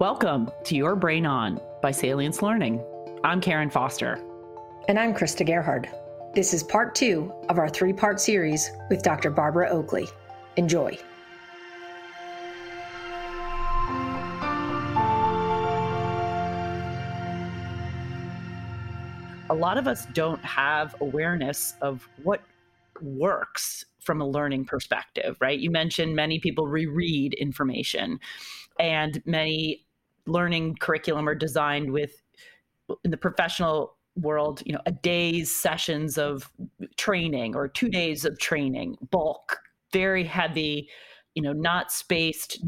Welcome to Your Brain On by Salience Learning. I'm Karen Foster. And I'm Krista Gerhard. This is part two of our three part series with Dr. Barbara Oakley. Enjoy. A lot of us don't have awareness of what works from a learning perspective, right? You mentioned many people reread information, and many learning curriculum are designed with in the professional world, you know, a day's sessions of training or two days of training, bulk, very heavy, you know, not spaced,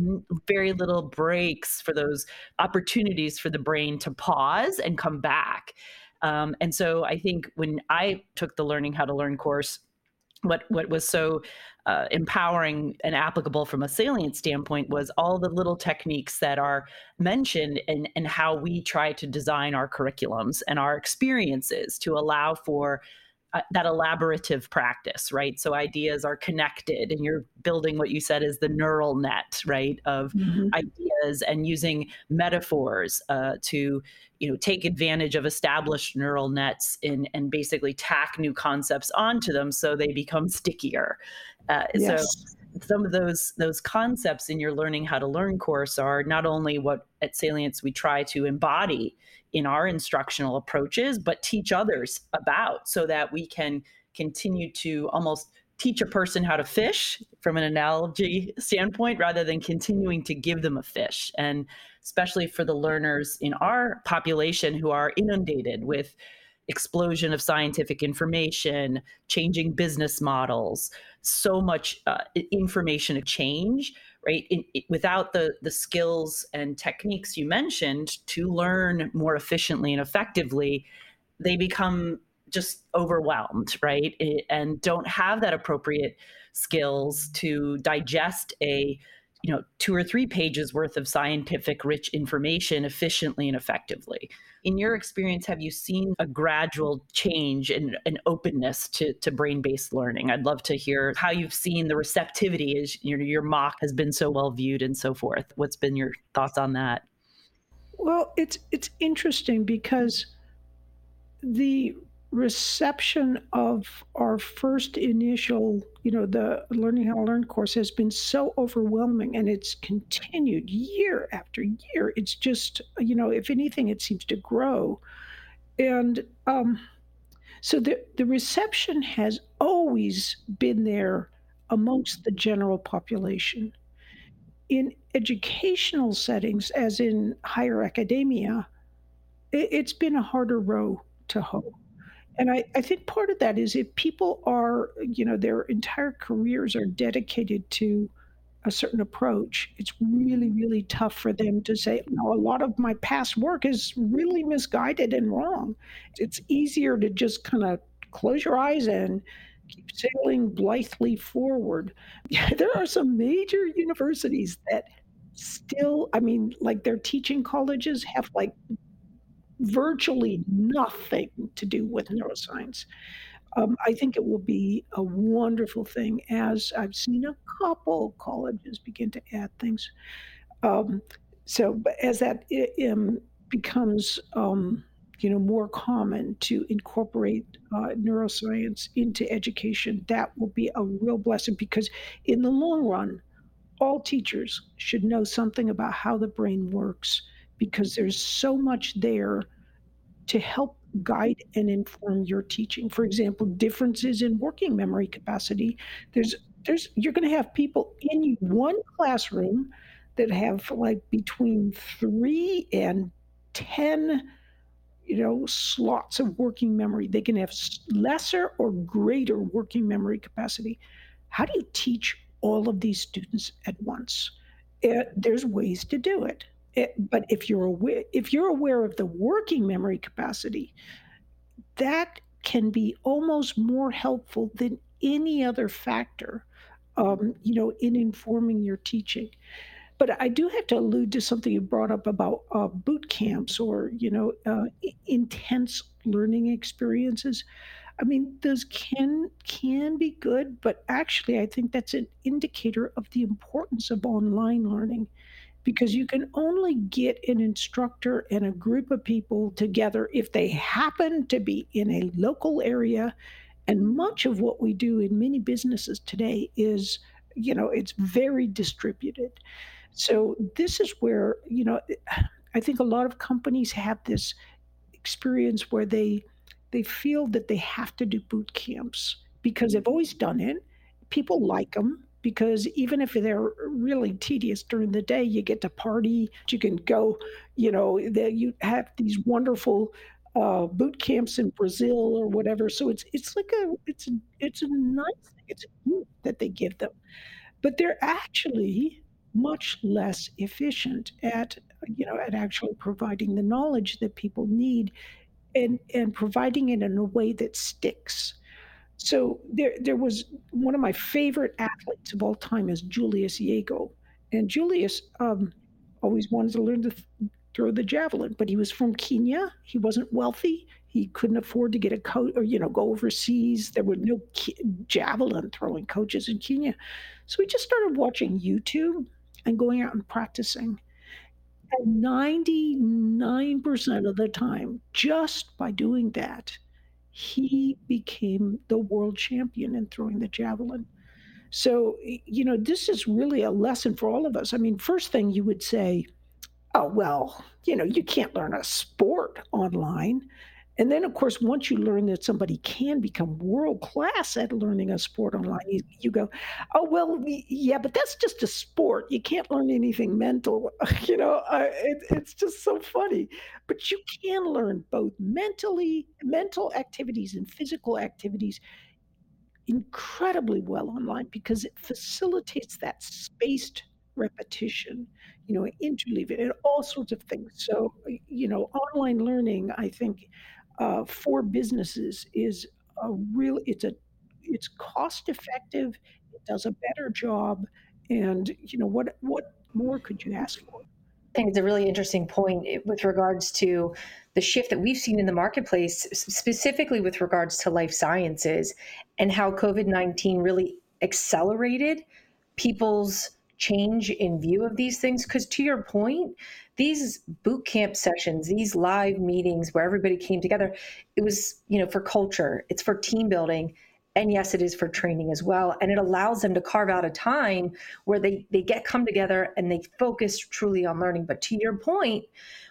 very little breaks for those opportunities for the brain to pause and come back. Um, and so I think when I took the Learning How to Learn course, what what was so uh, empowering and applicable from a salient standpoint was all the little techniques that are mentioned and and how we try to design our curriculums and our experiences to allow for uh, that elaborative practice, right? So ideas are connected, and you're building what you said is the neural net, right, of mm-hmm. ideas and using metaphors uh, to, you know, take advantage of established neural nets and and basically tack new concepts onto them so they become stickier. Uh, yes. So some of those those concepts in your learning how to learn course are not only what at Salience we try to embody in our instructional approaches, but teach others about so that we can continue to almost teach a person how to fish from an analogy standpoint rather than continuing to give them a fish. And especially for the learners in our population who are inundated with explosion of scientific information, changing business models, so much uh, information to change right? In, without the the skills and techniques you mentioned to learn more efficiently and effectively they become just overwhelmed right? And don't have that appropriate skills to digest a you know two or three pages worth of scientific rich information efficiently and effectively. In your experience have you seen a gradual change and an openness to, to brain-based learning? I'd love to hear how you've seen the receptivity as your, your MOOC has been so well viewed and so forth. What's been your thoughts on that? Well it's it's interesting because the reception of our first initial, you know, the Learning How to Learn course has been so overwhelming and it's continued year after year. It's just, you know, if anything, it seems to grow. And um, so the, the reception has always been there amongst the general population. In educational settings, as in higher academia, it, it's been a harder row to hoe and I, I think part of that is if people are, you know, their entire careers are dedicated to a certain approach, it's really, really tough for them to say, no, a lot of my past work is really misguided and wrong. It's easier to just kind of close your eyes and keep sailing blithely forward. there are some major universities that still, I mean, like their teaching colleges have like virtually nothing to do with neuroscience. Um, I think it will be a wonderful thing as I've seen a couple colleges begin to add things. Um, so as that um, becomes, um, you know, more common to incorporate uh, neuroscience into education, that will be a real blessing because in the long run, all teachers should know something about how the brain works because there's so much there to help guide and inform your teaching. For example, differences in working memory capacity. There's there's you're going to have people in one classroom that have like between 3 and 10 you know slots of working memory. They can have lesser or greater working memory capacity. How do you teach all of these students at once? Uh, there's ways to do it. It, but if you're aware, if you're aware of the working memory capacity, that can be almost more helpful than any other factor, um, you know, in informing your teaching. But I do have to allude to something you brought up about uh, boot camps or you know uh, intense learning experiences. I mean, those can can be good, but actually, I think that's an indicator of the importance of online learning because you can only get an instructor and a group of people together if they happen to be in a local area. And much of what we do in many businesses today is, you know, it's very distributed. So this is where, you know, I think a lot of companies have this experience where they they feel that they have to do boot camps because they've always done it. People like them because even if they're really tedious during the day, you get to party. You can go, you know, you have these wonderful uh, boot camps in Brazil or whatever. So it's it's like a it's a, it's a nice thing. It's a gift that they give them, but they're actually much less efficient at you know at actually providing the knowledge that people need and and providing it in a way that sticks so there, there was one of my favorite athletes of all time is Julius Yego, and Julius um, always wanted to learn to th- throw the javelin, but he was from Kenya. He wasn't wealthy. He couldn't afford to get a coach or you know go overseas. There were no ki- javelin throwing coaches in Kenya, so he just started watching YouTube and going out and practicing. And 99% of the time, just by doing that, he became the world champion in throwing the javelin. So, you know, this is really a lesson for all of us. I mean, first thing you would say, oh, well, you know, you can't learn a sport online. And then, of course, once you learn that somebody can become world class at learning a sport online, you, you go, oh, well, yeah, but that's just a sport. You can't learn anything mental. you know, uh, it, it's just so funny. But you can learn both mentally, mental activities and physical activities incredibly well online because it facilitates that spaced repetition, you know, interleave it, and all sorts of things. So, you know, online learning, I think, uh, for businesses is a real it's a it's cost effective it does a better job and you know what what more could you ask for I think it's a really interesting point with regards to the shift that we've seen in the marketplace, specifically with regards to life sciences and how COVID 19 really accelerated people's change in view of these things. Because to your point, these boot camp sessions, these live meetings where everybody came together, it was, you know, for culture, it's for team building. And yes, it is for training as well. And it allows them to carve out a time where they, they get come together and they focus truly on learning. But to your point,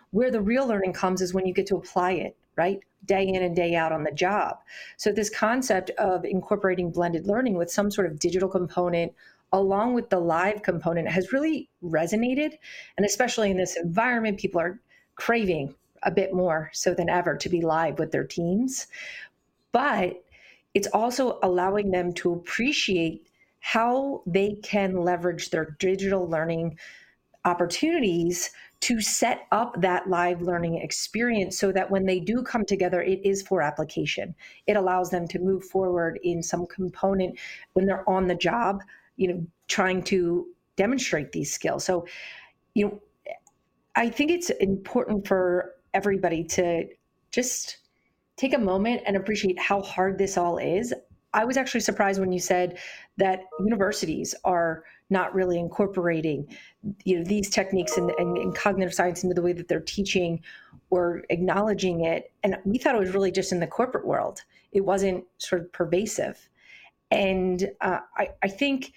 where the real learning comes is when you get to apply it, right? Day in and day out on the job. So, this concept of incorporating blended learning with some sort of digital component along with the live component has really resonated. And especially in this environment, people are craving a bit more so than ever to be live with their teams. But it's also allowing them to appreciate how they can leverage their digital learning opportunities to set up that live learning experience so that when they do come together, it is for application. It allows them to move forward in some component when they're on the job you know trying to demonstrate these skills. So you know i think it's important for everybody to just take a moment and appreciate how hard this all is. I was actually surprised when you said that universities are not really incorporating you know these techniques and, and, cognitive science into the way that they're teaching or acknowledging it. And we thought it was really just in the corporate world. It wasn't sort of pervasive. And uh, I, I think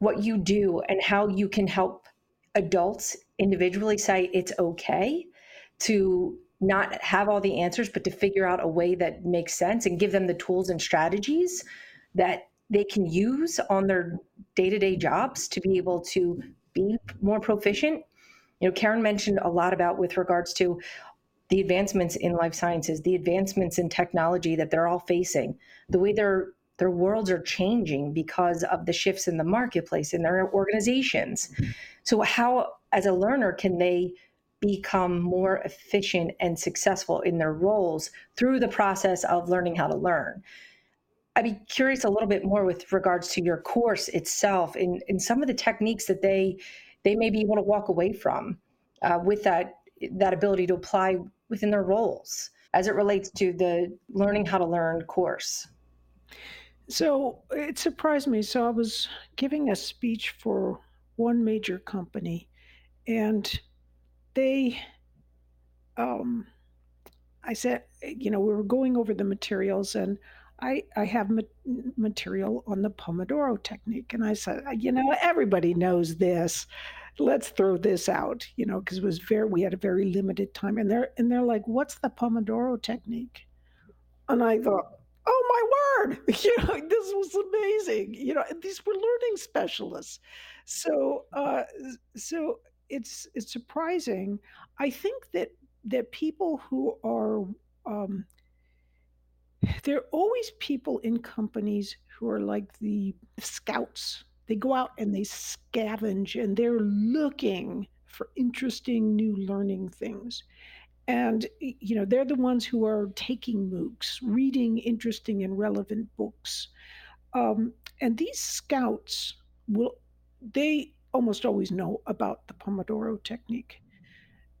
what you do and how you can help adults individually say it's okay to not have all the answers, but to figure out a way that makes sense and give them the tools and strategies that they can use on their day to day jobs to be able to be more proficient. You know, Karen mentioned a lot about with regards to the advancements in life sciences, the advancements in technology that they're all facing, the way they're their worlds are changing because of the shifts in the marketplace in their organizations. Mm-hmm. So, how, as a learner, can they become more efficient and successful in their roles through the process of learning how to learn? I'd be curious a little bit more with regards to your course itself and, and some of the techniques that they they may be able to walk away from uh, with that that ability to apply within their roles as it relates to the learning how to learn course. So it surprised me. So I was giving a speech for one major company, and they, um, I said, you know, we were going over the materials and I, I have ma- material on the Pomodoro technique. And I said, you know, everybody knows this. Let's throw this out, you know, because it was very, we had a very limited time. And they're, and they're like, what's the Pomodoro technique? And I thought, oh word, you know, this was amazing. You know, these were learning specialists. So, uh, so it's, it's surprising. I think that, that people who are, um, there are always people in companies who are like the scouts. They go out and they scavenge and they're looking for interesting new learning things. And you know, they're the ones who are taking MOOCs, reading interesting and relevant books. Um, and these scouts will they almost always know about the Pomodoro technique.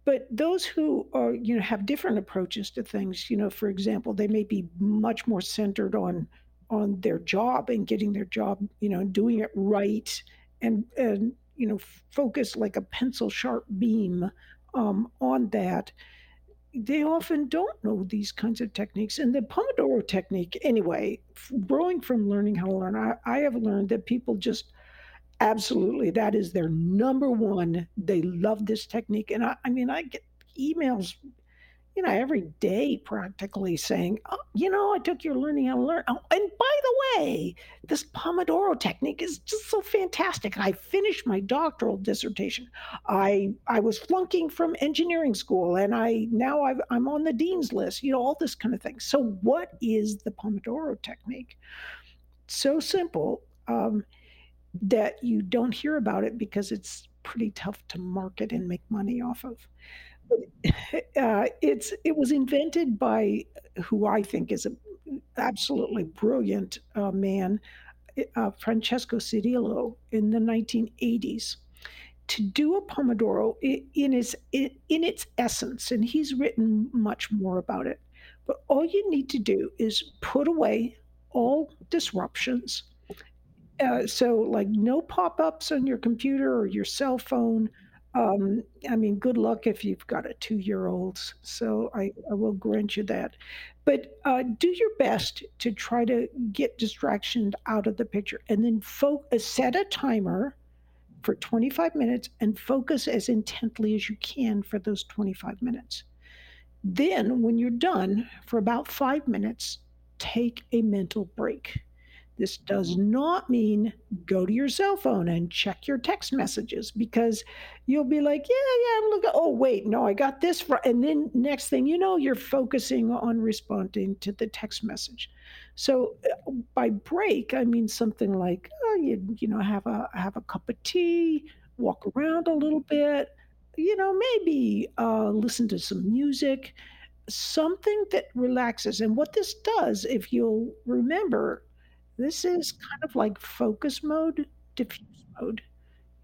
But those who are, you know, have different approaches to things, you know, for example, they may be much more centered on on their job and getting their job, you know, doing it right and and you know, focus like a pencil sharp beam um, on that. They often don't know these kinds of techniques. And the Pomodoro technique, anyway, growing from learning how to learn, I, I have learned that people just Absolutely. That is their number one. They love this technique. And I, I mean, I get emails, you know, every day practically saying, oh, you know, I took your learning how to learn. Oh, and by the way, this Pomodoro technique is just so fantastic. I finished my doctoral dissertation. I I was flunking from engineering school and I now i am on the dean's list, you know, all this kind of thing. So what is the Pomodoro technique? So simple. Um, that you don't hear about it because it's pretty tough to market and make money off of. Uh, it's it was invented by who I think is an absolutely brilliant uh, man, uh, Francesco Cirillo, in the 1980s. To do a pomodoro in its in its essence, and he's written much more about it. But all you need to do is put away all disruptions uh, so like no pop-ups on your computer or your cell phone. Um, I mean, good luck if you've got a two-year-old. So I, I will grant you that. But uh, do your best to try to get distractions out of the picture, and then fo- uh, set a timer for 25 minutes and focus as intently as you can for those 25 minutes. Then, when you're done for about five minutes, take a mental break this does not mean go to your cell phone and check your text messages because you'll be like, yeah, yeah, I'm looking. Oh, wait, no, I got this. For, and then next thing you know, you're focusing on responding to the text message. So uh, by break, I mean something like, oh, you, you know, have a have a cup of tea, walk around a little bit, you know, maybe uh, listen to some music, something that relaxes. And what this does, if you'll remember, this is kind of like focus mode, diffuse mode.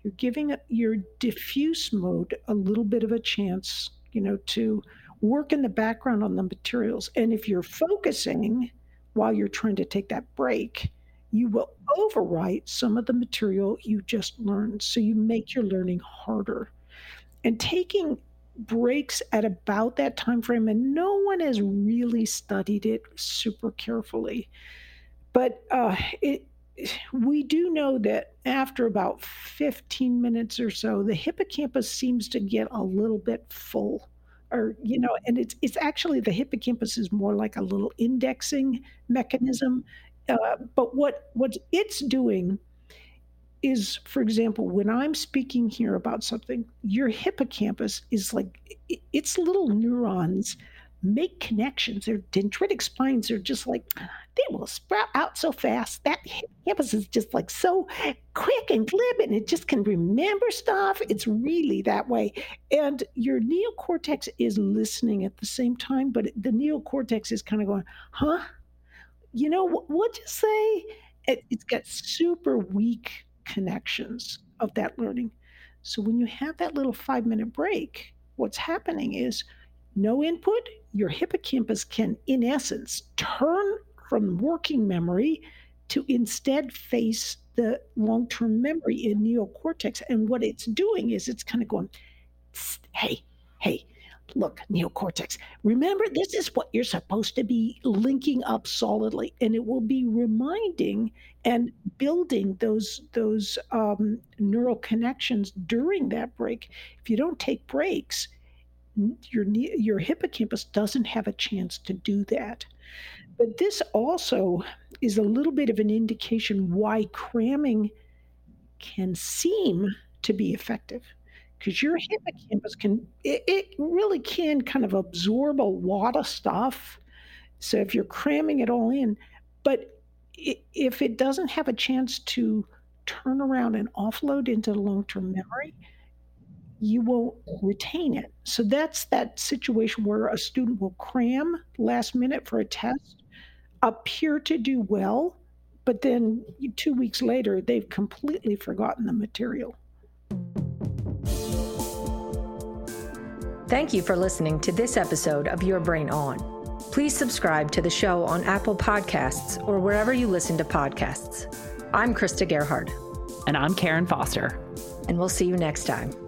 You're giving your diffuse mode a little bit of a chance, you know, to work in the background on the materials. And if you're focusing while you're trying to take that break, you will overwrite some of the material you just learned. So you make your learning harder. And taking breaks at about that time frame, and no one has really studied it super carefully. But uh, it, we do know that after about 15 minutes or so, the hippocampus seems to get a little bit full. Or, you know, and it's it's actually the hippocampus is more like a little indexing mechanism. Uh, but what what it's doing is, for example, when I'm speaking here about something, your hippocampus is like its little neurons make connections. Their dendritic spines are just like they will sprout out so fast. That campus is just like so quick and glib, and it just can remember stuff. It's really that way. And your neocortex is listening at the same time, but the neocortex is kind of going, huh? You know, what'd you say? It, it's got super weak connections of that learning. So when you have that little five minute break, what's happening is no input, your hippocampus can, in essence, turn from working memory to instead face the long term memory in neocortex. And what it's doing is it's kind of going, hey, hey, look, neocortex, remember this is what you're supposed to be linking up solidly, and it will be reminding and building those those um, neural connections during that break. If you don't take breaks, your your hippocampus doesn't have a chance to do that. But this also is a little bit of an indication why cramming can seem to be effective because your hippocampus can it, it, really can kind of absorb a lot of stuff. So if you're cramming it all in but it, if it doesn't have a chance to turn around and offload into long-term memory you won't retain it. So that's that situation where a student will cram last minute for a test appear to do well but then two weeks later they've completely forgotten the material Thank you for listening to this episode of Your Brain On. Please subscribe to the show on Apple Podcasts or wherever you listen to podcasts. I'm Krista Gerhard. And I'm Karen Foster. And we'll see you next time.